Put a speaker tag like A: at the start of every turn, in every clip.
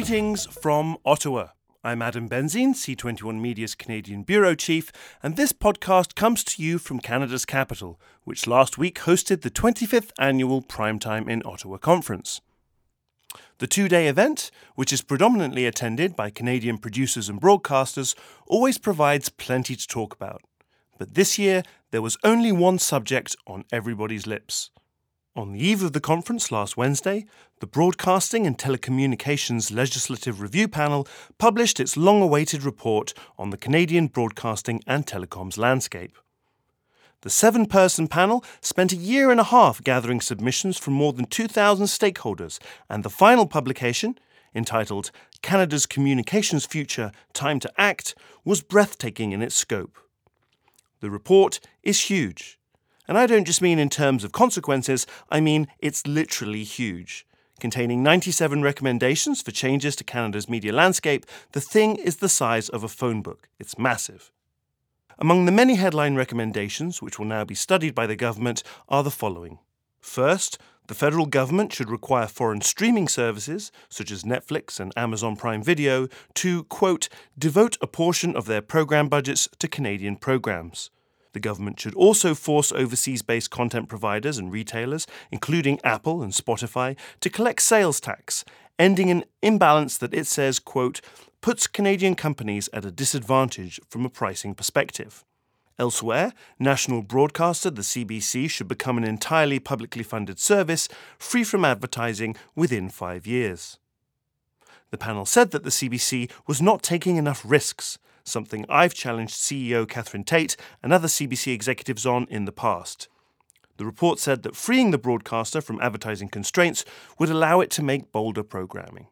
A: Greetings from Ottawa. I'm Adam Benzine, C21 Media's Canadian Bureau Chief, and this podcast comes to you from Canada's capital, which last week hosted the 25th annual Primetime in Ottawa conference. The two day event, which is predominantly attended by Canadian producers and broadcasters, always provides plenty to talk about. But this year, there was only one subject on everybody's lips on the eve of the conference last Wednesday, the Broadcasting and Telecommunications Legislative Review Panel published its long awaited report on the Canadian broadcasting and telecoms landscape. The seven person panel spent a year and a half gathering submissions from more than 2,000 stakeholders, and the final publication, entitled Canada's Communications Future Time to Act, was breathtaking in its scope. The report is huge and I don't just mean in terms of consequences, I mean it's literally huge. Containing 97 recommendations for changes to Canada's media landscape, the thing is the size of a phone book. It's massive. Among the many headline recommendations, which will now be studied by the government, are the following. First, the federal government should require foreign streaming services, such as Netflix and Amazon Prime Video, to, quote, devote a portion of their program budgets to Canadian programs. The government should also force overseas based content providers and retailers, including Apple and Spotify, to collect sales tax, ending an imbalance that it says, quote, puts Canadian companies at a disadvantage from a pricing perspective. Elsewhere, national broadcaster the CBC should become an entirely publicly funded service, free from advertising within five years. The panel said that the CBC was not taking enough risks, something I've challenged CEO Catherine Tait and other CBC executives on in the past. The report said that freeing the broadcaster from advertising constraints would allow it to make bolder programming.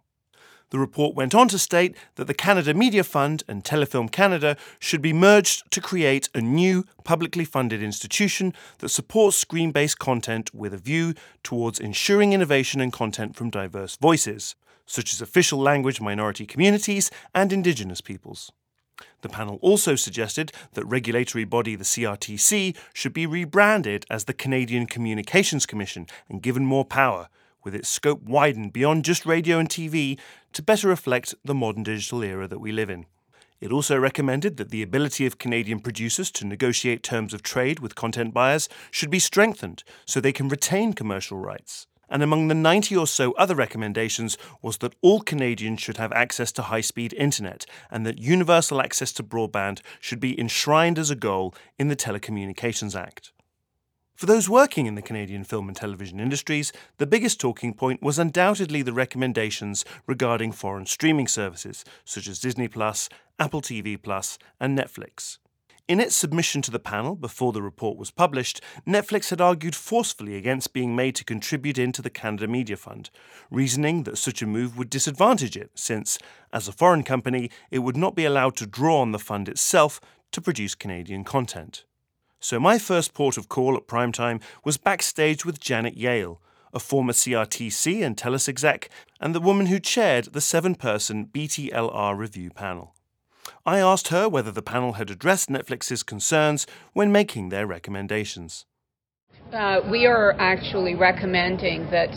A: The report went on to state that the Canada Media Fund and Telefilm Canada should be merged to create a new publicly funded institution that supports screen based content with a view towards ensuring innovation and content from diverse voices, such as official language minority communities and Indigenous peoples. The panel also suggested that regulatory body the CRTC should be rebranded as the Canadian Communications Commission and given more power, with its scope widened beyond just radio and TV to better reflect the modern digital era that we live in. It also recommended that the ability of Canadian producers to negotiate terms of trade with content buyers should be strengthened so they can retain commercial rights and among the 90 or so other recommendations was that all Canadians should have access to high speed internet and that universal access to broadband should be enshrined as a goal in the Telecommunications Act. For those working in the Canadian film and television industries, the biggest talking point was undoubtedly the recommendations regarding foreign streaming services such as Disney Plus, Apple TV Plus, and Netflix. In its submission to the panel before the report was published, Netflix had argued forcefully against being made to contribute into the Canada Media Fund, reasoning that such a move would disadvantage it, since, as a foreign company, it would not be allowed to draw on the fund itself to produce Canadian content. So my first port of call at primetime was backstage with Janet Yale, a former CRTC and TELUS exec, and the woman who chaired the seven person BTLR review panel. I asked her whether the panel had addressed Netflix's concerns when making their recommendations.
B: Uh, we are actually recommending that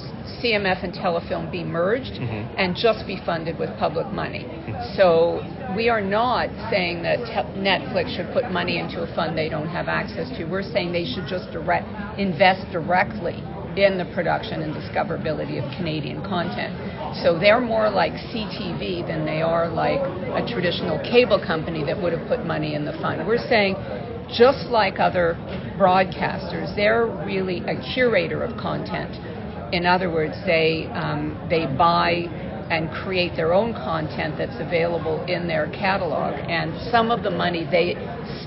B: CMF and Telefilm be merged mm-hmm. and just be funded with public money. Mm-hmm. So we are not saying that te- Netflix should put money into a fund they don't have access to. We're saying they should just direct, invest directly in the production and discoverability of Canadian content. So they're more like CTV than they are like a traditional cable company that would have put money in the fund. We're saying just like other broadcasters, they're really a curator of content. In other words, they um, they buy and create their own content that's available in their catalog. And some of the money they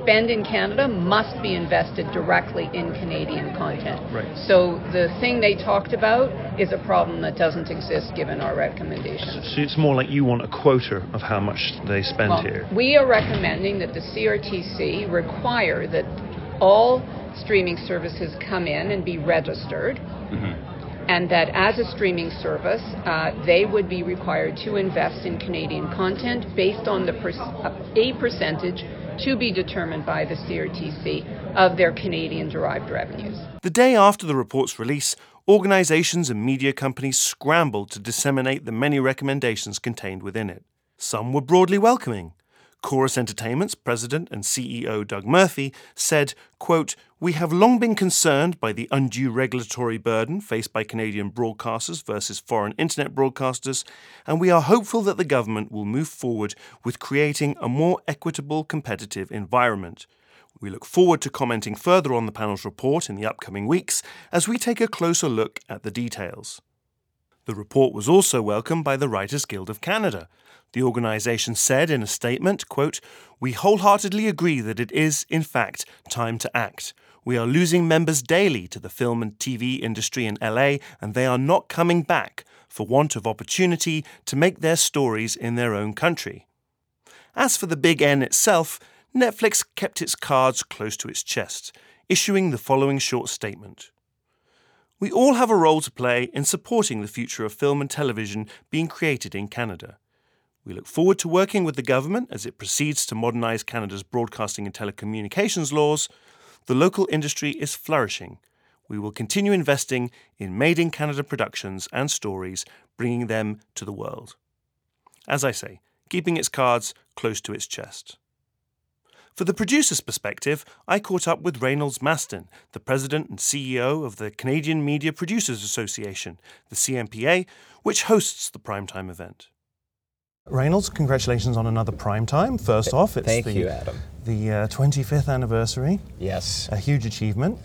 B: spend in Canada must be invested directly in Canadian content.
A: Right.
B: So the thing they talked about is a problem that doesn't exist given our recommendations.
A: So it's more like you want a quota of how much they spend
B: well,
A: here.
B: We are recommending that the CRTC require that all streaming services come in and be registered. Mm-hmm and that as a streaming service, uh, they would be required to invest in Canadian content based on the per- a percentage to be determined by the CRTC of their Canadian derived revenues.
A: The day after the report's release, organisations and media companies scrambled to disseminate the many recommendations contained within it. Some were broadly welcoming. Corus Entertainment's president and CEO Doug Murphy said, quote, We have long been concerned by the undue regulatory burden faced by Canadian broadcasters versus foreign internet broadcasters, and we are hopeful that the government will move forward with creating a more equitable competitive environment. We look forward to commenting further on the panel's report in the upcoming weeks as we take a closer look at the details. The report was also welcomed by the Writers Guild of Canada, the organisation said in a statement, quote, We wholeheartedly agree that it is, in fact, time to act. We are losing members daily to the film and TV industry in LA, and they are not coming back for want of opportunity to make their stories in their own country. As for the Big N itself, Netflix kept its cards close to its chest, issuing the following short statement. We all have a role to play in supporting the future of film and television being created in Canada. We look forward to working with the government as it proceeds to modernise Canada's broadcasting and telecommunications laws. The local industry is flourishing. We will continue investing in made in Canada productions and stories, bringing them to the world. As I say, keeping its cards close to its chest. For the producer's perspective, I caught up with Reynolds Mastin, the president and CEO of the Canadian Media Producers Association, the CMPA, which hosts the primetime event. Reynolds, congratulations on another prime time. First off,
C: it's Thank the, you, Adam.
A: the uh, 25th anniversary.
C: Yes.
A: A huge achievement.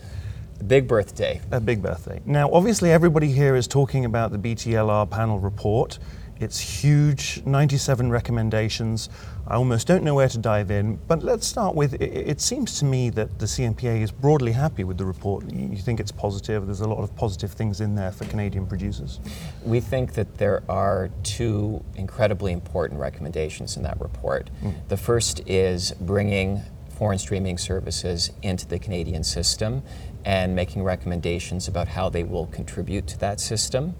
C: A big birthday.
A: A big birthday. Now, obviously, everybody here is talking about the BTLR panel report. It's huge, 97 recommendations. I almost don't know where to dive in, but let's start with it, it, seems to me that the CMPA is broadly happy with the report. You think it's positive, there's a lot of positive things in there for Canadian producers.
C: We think that there are two incredibly important recommendations in that report. Mm. The first is bringing foreign streaming services into the Canadian system and making recommendations about how they will contribute to that system.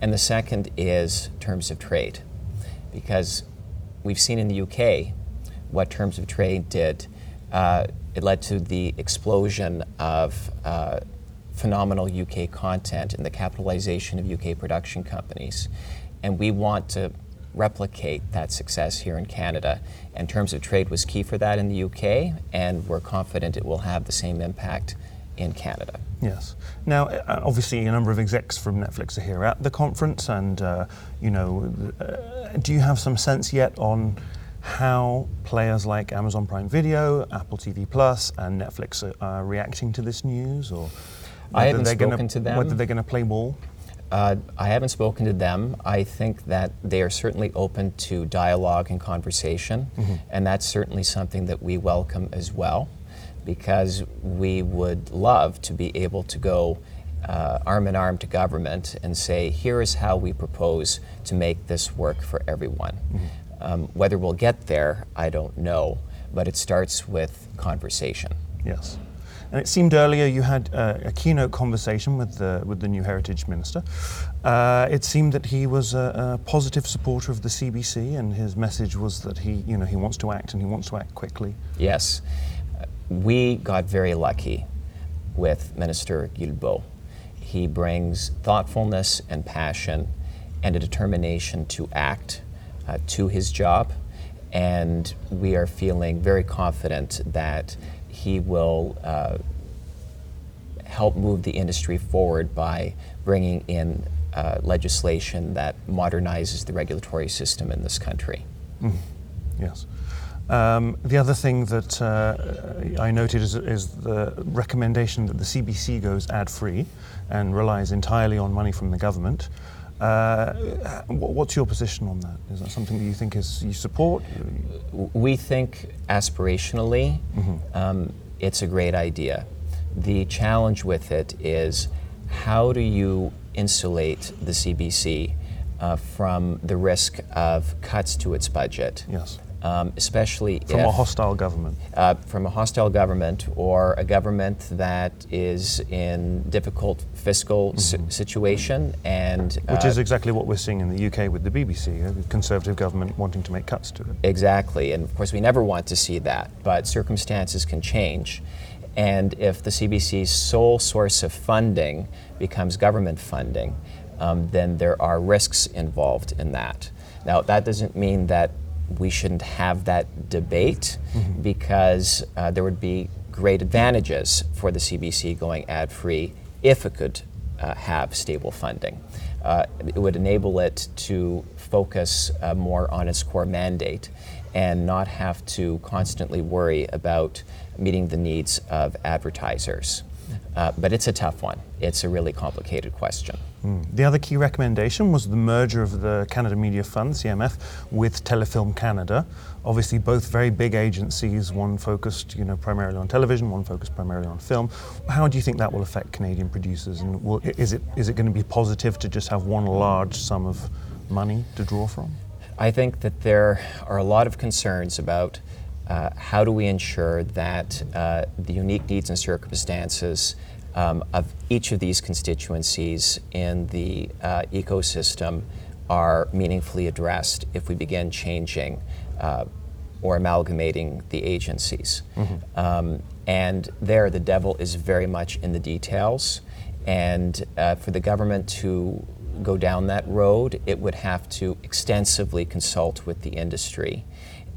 C: And the second is terms of trade, because we've seen in the UK what terms of trade did. Uh, it led to the explosion of uh, phenomenal UK content and the capitalization of UK production companies. And we want to replicate that success here in Canada. And terms of trade was key for that in the UK, and we're confident it will have the same impact in Canada.
A: Yes. Now, uh, obviously, a number of execs from Netflix are here at the conference, and uh, you know, uh, do you have some sense yet on how players like Amazon Prime Video, Apple TV Plus, and Netflix are, are reacting to this news, or
C: I haven't spoken
A: gonna,
C: to them.
A: Whether they're going to play ball?
C: Uh, I haven't spoken to them. I think that they are certainly open to dialogue and conversation, mm-hmm. and that's certainly something that we welcome as well because we would love to be able to go uh, arm in arm to government and say, here is how we propose to make this work for everyone. Mm-hmm. Um, whether we'll get there, I don't know, but it starts with conversation.
A: Yes. And it seemed earlier you had uh, a keynote conversation with the, with the new Heritage Minister. Uh, it seemed that he was a, a, positive supporter of the CBC, and his message was that he, you know, he wants to act and he wants to act quickly.
C: Yes we got very lucky with Minister Guilbeault. He brings thoughtfulness and passion and a determination to act uh, to his job. And we are feeling very confident that he will uh, help move the industry forward by bringing in uh, legislation that modernizes the regulatory system in this country.
A: Mm. Yes. Um, the other thing that uh, I noted is, is, the recommendation that the CBC goes ad free and relies entirely on money from the government. Uh, what's your position on that? Is that something that you think is you support?
C: We think aspirationally, mm-hmm. um, it's a great idea. The challenge with it is how do you insulate the CBC uh, from the risk of cuts to its budget?
A: Yes
C: um, especially
A: from
C: if,
A: a hostile government.
C: Uh, from a hostile government or a government that is in difficult fiscal mm-hmm. situation, and
A: uh, which is exactly what we're seeing in the UK with the BBC, the Conservative government wanting to make cuts to it.
C: Exactly, and of course we never want to see that, but circumstances can change. And if the CBC's sole source of funding becomes government funding, um, then there are risks involved in that. Now, that doesn't mean that we shouldn't have that debate mm-hmm. because uh, there would be great advantages for the CBC going ad free if it could uh, have stable funding. Uh, it would enable it to focus uh, more on its core mandate and not have to constantly worry about meeting the needs of advertisers. Uh, but it's a tough one. It's a really complicated question.
A: Mm. The other key recommendation was the merger of the Canada Media Fund, CMF, with Telefilm Canada. Obviously, both very big agencies, one focused you know, primarily on television, one focused primarily on film. How do you think that will affect Canadian producers? And will, is, it, is it going to be positive to just have one large sum of money to draw from?
C: I think that there are a lot of concerns about uh, how do we ensure that uh, the unique needs and circumstances um, of each of these constituencies in the uh, ecosystem are meaningfully addressed if we begin changing uh, or amalgamating the agencies. Mm-hmm. Um, and there, the devil is very much in the details. And uh, for the government to go down that road, it would have to extensively consult with the industry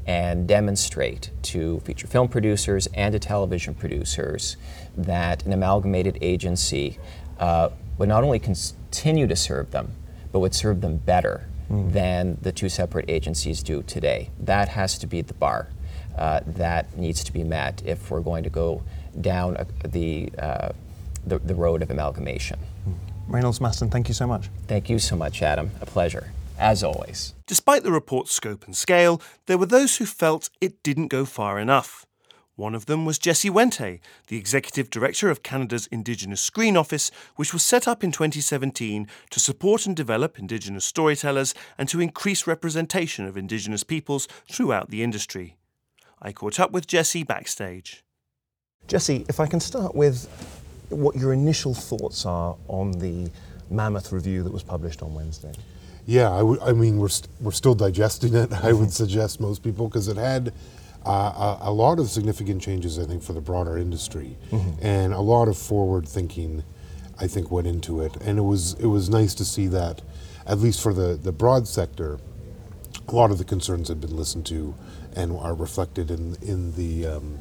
C: and demonstrate to feature film producers and to television producers that an amalgamated agency uh, would not only continue to serve them, but would serve them better mm. than the two separate agencies do today. That has to be the bar. Uh, that needs to be met if we're going to go down uh, the, the, the, road of amalgamation.
A: Mm. Reynolds Mastin, thank you so much.
C: Thank you so much, Adam. A pleasure as always.
A: Despite the report's scope and scale, there were those who felt it didn't go far enough. One of them was Jesse Wente, the Executive Director of Canada's Indigenous Screen Office, which was set up in 2017 to support and develop Indigenous storytellers and to increase representation of Indigenous peoples throughout the industry. I caught up with Jesse backstage. Jesse, if I can start with what your initial thoughts are on the mammoth review that was published on Wednesday.
D: Yeah, I, w- I mean, we're, st- we're still digesting it, I would suggest most people, because it had uh, a, a, lot of significant changes, I think, for the broader industry. Mm-hmm. And a lot of forward thinking, I think, went into it. And it was, it was nice to see that, at least for the, the broad sector, a lot of the concerns had been listened to and are reflected in, in, the, um,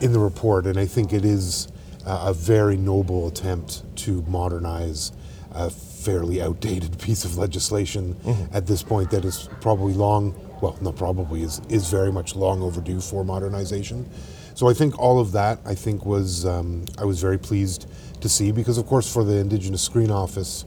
D: in the report. And I think it is a very noble attempt to modernize a fairly outdated piece of legislation mm-hmm. at this point that is probably long, well, not probably, is, is very much long overdue for modernization. So I think all of that, I think, was, um, I was very pleased to see because, of course, for the Indigenous Screen Office,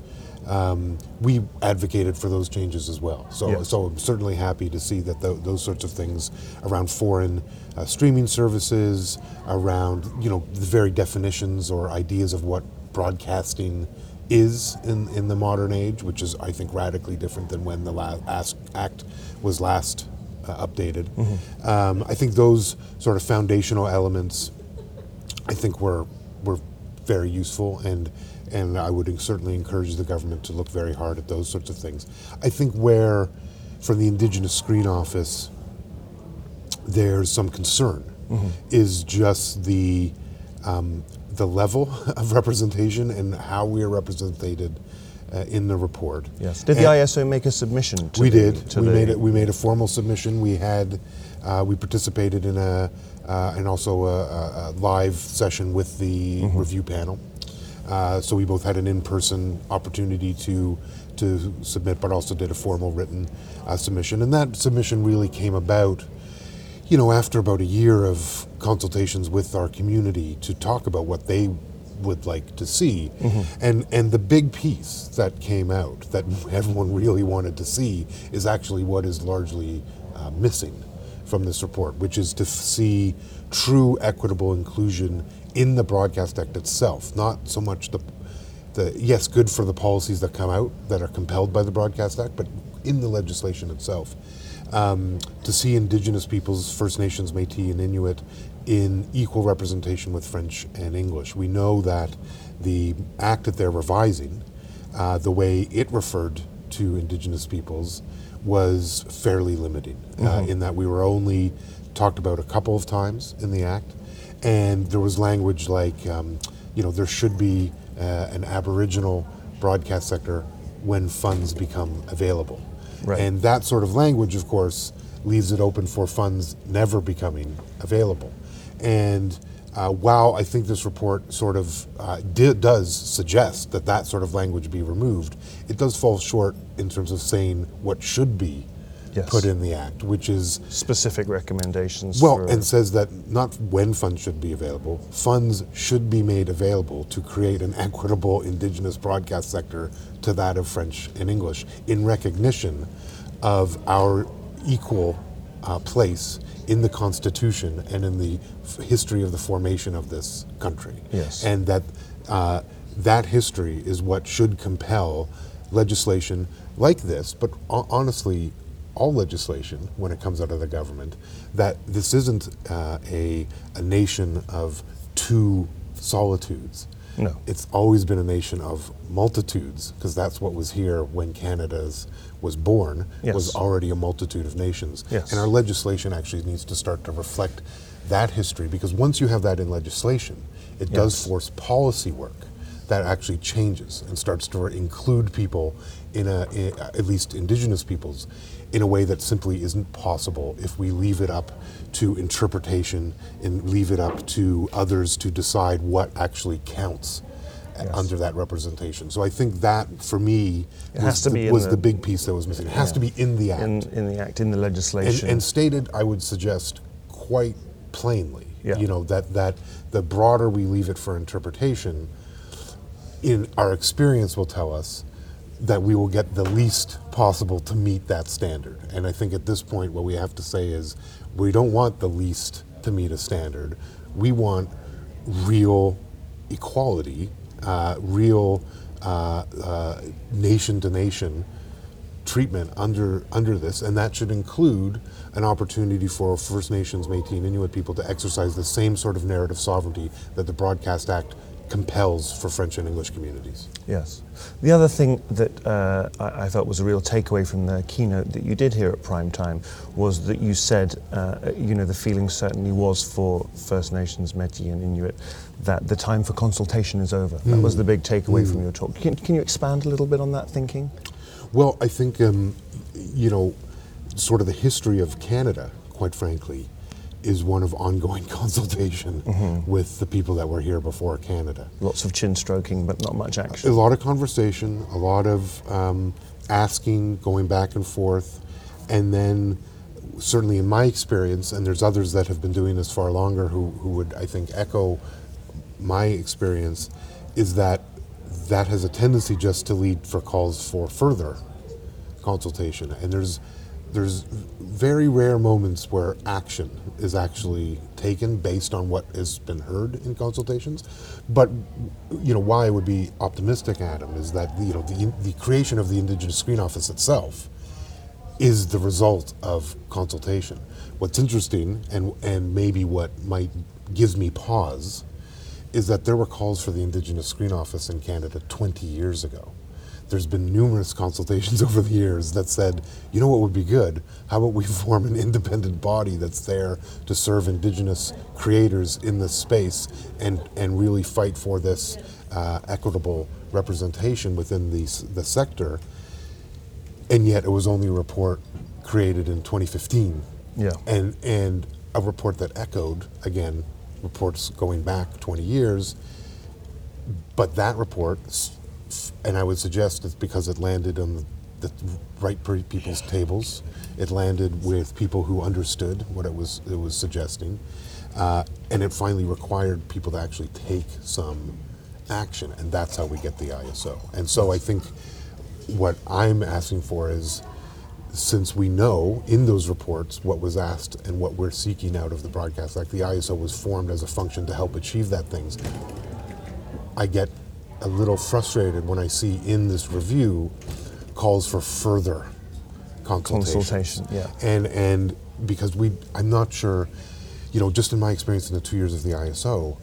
D: um, we advocated for those changes as well. So, yeah. so I'm certainly happy to see that th- those sorts of things around foreign uh, streaming services, around you know the very definitions or ideas of what broadcasting is in, in the modern age, which is, I think, radically different than when the last act was last uh, updated. Mm-hmm. Um, I think those sort of foundational elements, I think, were were very useful, and and I would certainly encourage the government to look very hard at those sorts of things. I think where, from the Indigenous Screen Office, there's some concern, mm-hmm. is just the um, the level of representation and how we are represented uh, in the report.
A: Yes. Did the and ISO make a submission?
D: we
A: the,
D: did. we made it. We made a formal submission. We had. Uh, we participated in a uh, and also a, a, live session with the mm-hmm. review panel. Uh, so we both had an in-person opportunity to to submit, but also did a formal written uh, submission. And that submission really came about you know, after about a year of consultations with our community to talk about what they would like to see, mm-hmm. and and the big piece that came out that everyone really wanted to see is actually what is largely uh, missing from this report, which is to f- see true equitable inclusion in the Broadcast Act itself, not so much the the yes, good for the policies that come out that are compelled by the Broadcast Act, but in the legislation itself um, to see Indigenous peoples, First Nations, Métis, and Inuit in equal representation with French and English. We know that the act that they're revising, uh, the way it referred to Indigenous peoples, was fairly limiting uh, mm-hmm. uh, in that we were only talked about a couple of times in the act. and there was language like, um, you know, there should be uh, an Aboriginal broadcast sector when funds become available.
A: Right.
D: And that sort of language, of course, leaves it open for funds never becoming available. And uh, while I think this report sort of uh, di- does suggest that that sort of language be removed, it does fall short in terms of saying what should be
A: Yes.
D: put in the act, which is
A: Specific recommendations.
D: well,
A: for,
D: and says that not when funds should be available, funds should be made available to create an equitable indigenous broadcast sector to that of French and English in recognition of our equal uh, place in the Constitution and in the f- history of the formation of this country.
A: Yes.
D: And that uh, that history is what should compel legislation like this, but ho- honestly, all legislation when it comes out of the government, that this isn't uh, a, a nation of two solitudes.
A: No.
D: It's always been a nation of multitudes, because that's what was here when Canada's was born,
A: yes.
D: was already a multitude of nations.
A: Yes.
D: And our legislation actually needs to start to reflect that history, because once you have that in legislation, it does force policy work that actually changes and starts to include people in a, in, at least indigenous peoples, in a way that simply isn't possible if we leave it up to interpretation and leave it up to others to decide what actually counts
A: Yes.
D: under that representation. So I think that, for me, was,
A: has to
D: the, was
A: the-
D: the big piece that was missing. It has to be in the act
A: in, in the act, in the
D: and,
A: legislation.
D: and stated, I would suggest, quite plainly.
A: Yeah.
D: You know that that the broader we leave it for interpretation, in our experience will tell us that we will get the least possible to meet that standard. And I think at this point, what we have to say is, we don't want the least to meet a standard. We want real equality, uh, real nation to nation treatment under under this, and that should include an opportunity for First Nations, Métis, and Inuit people to exercise the same sort of narrative sovereignty that the Broadcast Act compels for French and English communities.
A: Yes. The other thing that uh, I, I thought was a real takeaway from the keynote that you did here at prime time was that you said, uh, you know, the feeling certainly was for First Nations, Métis, and Inuit that the time for consultation is over. That was the big takeaway from your talk. Can, can you expand a little bit on that thinking?
D: Well, I think, um, you know, sort of the history of Canada, quite frankly, is one of ongoing consultation with the people that were here before Canada.
A: Lots of chin stroking, but not much action.
D: A lot of conversation, a lot of um, asking, going back and forth, and then certainly in my experience, and there's others that have been doing this far longer who, who would, I think, echo my experience, is that that has a tendency just to lead for calls for further consultation. And there's there's very rare moments where action is actually taken based on what has been heard in consultations. But you know why I would be optimistic, Adam, is that you know the, the creation of the Indigenous Screen Office itself is the result of consultation. What's interesting and and maybe what might gives me pause is that there were calls for the Indigenous Screen Office in Canada 20 years ago. There's been numerous consultations over the years that said, you know what would be good? How about we form an independent body that's there to serve Indigenous creators in this space and, and really fight for this uh, equitable representation within the, the sector? And yet it was only a report created in 2015
A: Yeah.
D: and and a report that echoed again reports going back 20 years but that report and i would suggest it's because it landed on the, right pe- people's tables it landed with people who understood what it was it was suggesting uh, and it finally required people to actually take some action and that's how we get the iso and so i think what i'm asking for is since we know in those reports what was asked and what we're seeking out of the Broadcast Act, the ISO was formed as a function to help achieve that things. I get a little frustrated when I see in this review calls for further consultation.
A: Consultation, yeah.
D: And and because we, I'm not sure, you know, just in my experience in the two years of the ISO,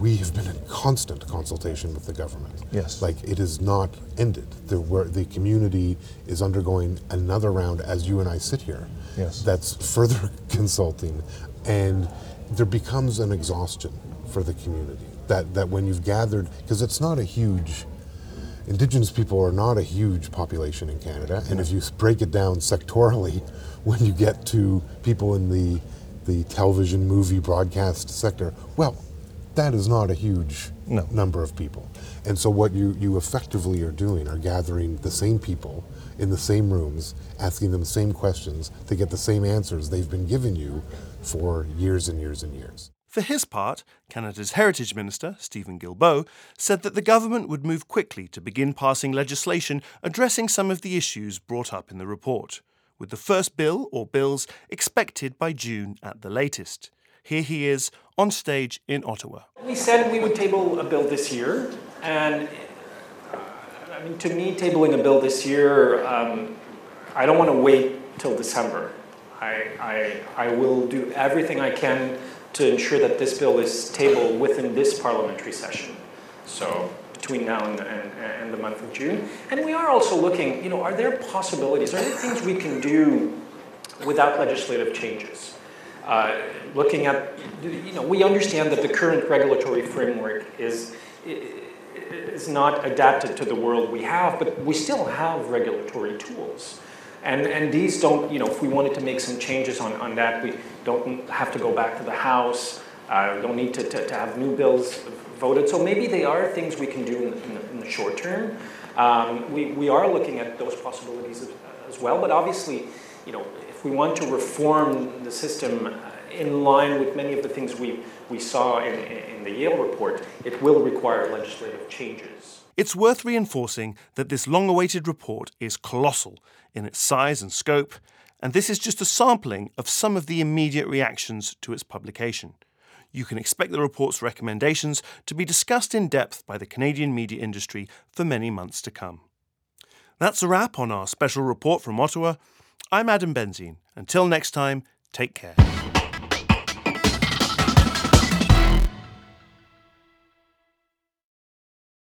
D: we have been in constant consultation with the government.
A: Yes.
D: Like it is not ended. The, where the community is undergoing another round as you and I sit here.
A: Yes.
D: That's further consulting. And there becomes an exhaustion for the community. That, that when you've gathered, because it's not a huge, Indigenous people are not a huge population in Canada, and if you break it down sectorally, when you get to people in the the television, movie, broadcast sector, well, that is not a huge
A: No.
D: number of people. And so what you, you effectively are doing are gathering the same people in the same rooms, asking them the same questions to get the same answers they've been giving you for years and years and years.
A: For his part, Canada's Heritage Minister, Stephen Guilbeault, said that the government would move quickly to begin passing legislation addressing some of the issues brought up in the report, with the first bill or bills expected by June at the latest. Here he is on stage in Ottawa.
E: We said we would table a bill this year, and uh, I mean, to me, tabling a bill this year, um, I don't want to wait till December. I, I, I will do everything I can to ensure that this bill is tabled within this parliamentary session. So between now and, and, and the month of June. And we are also looking, you know, are there possibilities, are there things we can do without legislative changes? Uh, looking at, you know, we understand that the current regulatory framework is, is not adapted to the world we have, but we still have regulatory tools. And, and these don't, you know, if we wanted to make some changes on, on that, we don't have to go back to the House, uh, we don't need to, to, to have new bills voted. So maybe they are things we can do in the, in the, in the short term. Um, we, we are looking at those possibilities as, as well, but obviously, you know, if we want to reform the system uh, in line with many of the things we, we saw in, in the Yale report, it will require legislative changes.
A: It's worth reinforcing that this long awaited report is colossal in its size and scope, and this is just a sampling of some of the immediate reactions to its publication. You can expect the report's recommendations to be discussed in depth by the Canadian media industry for many months to come. That's a wrap on our special report from Ottawa. I'm Adam Benzine. Until next time, take care.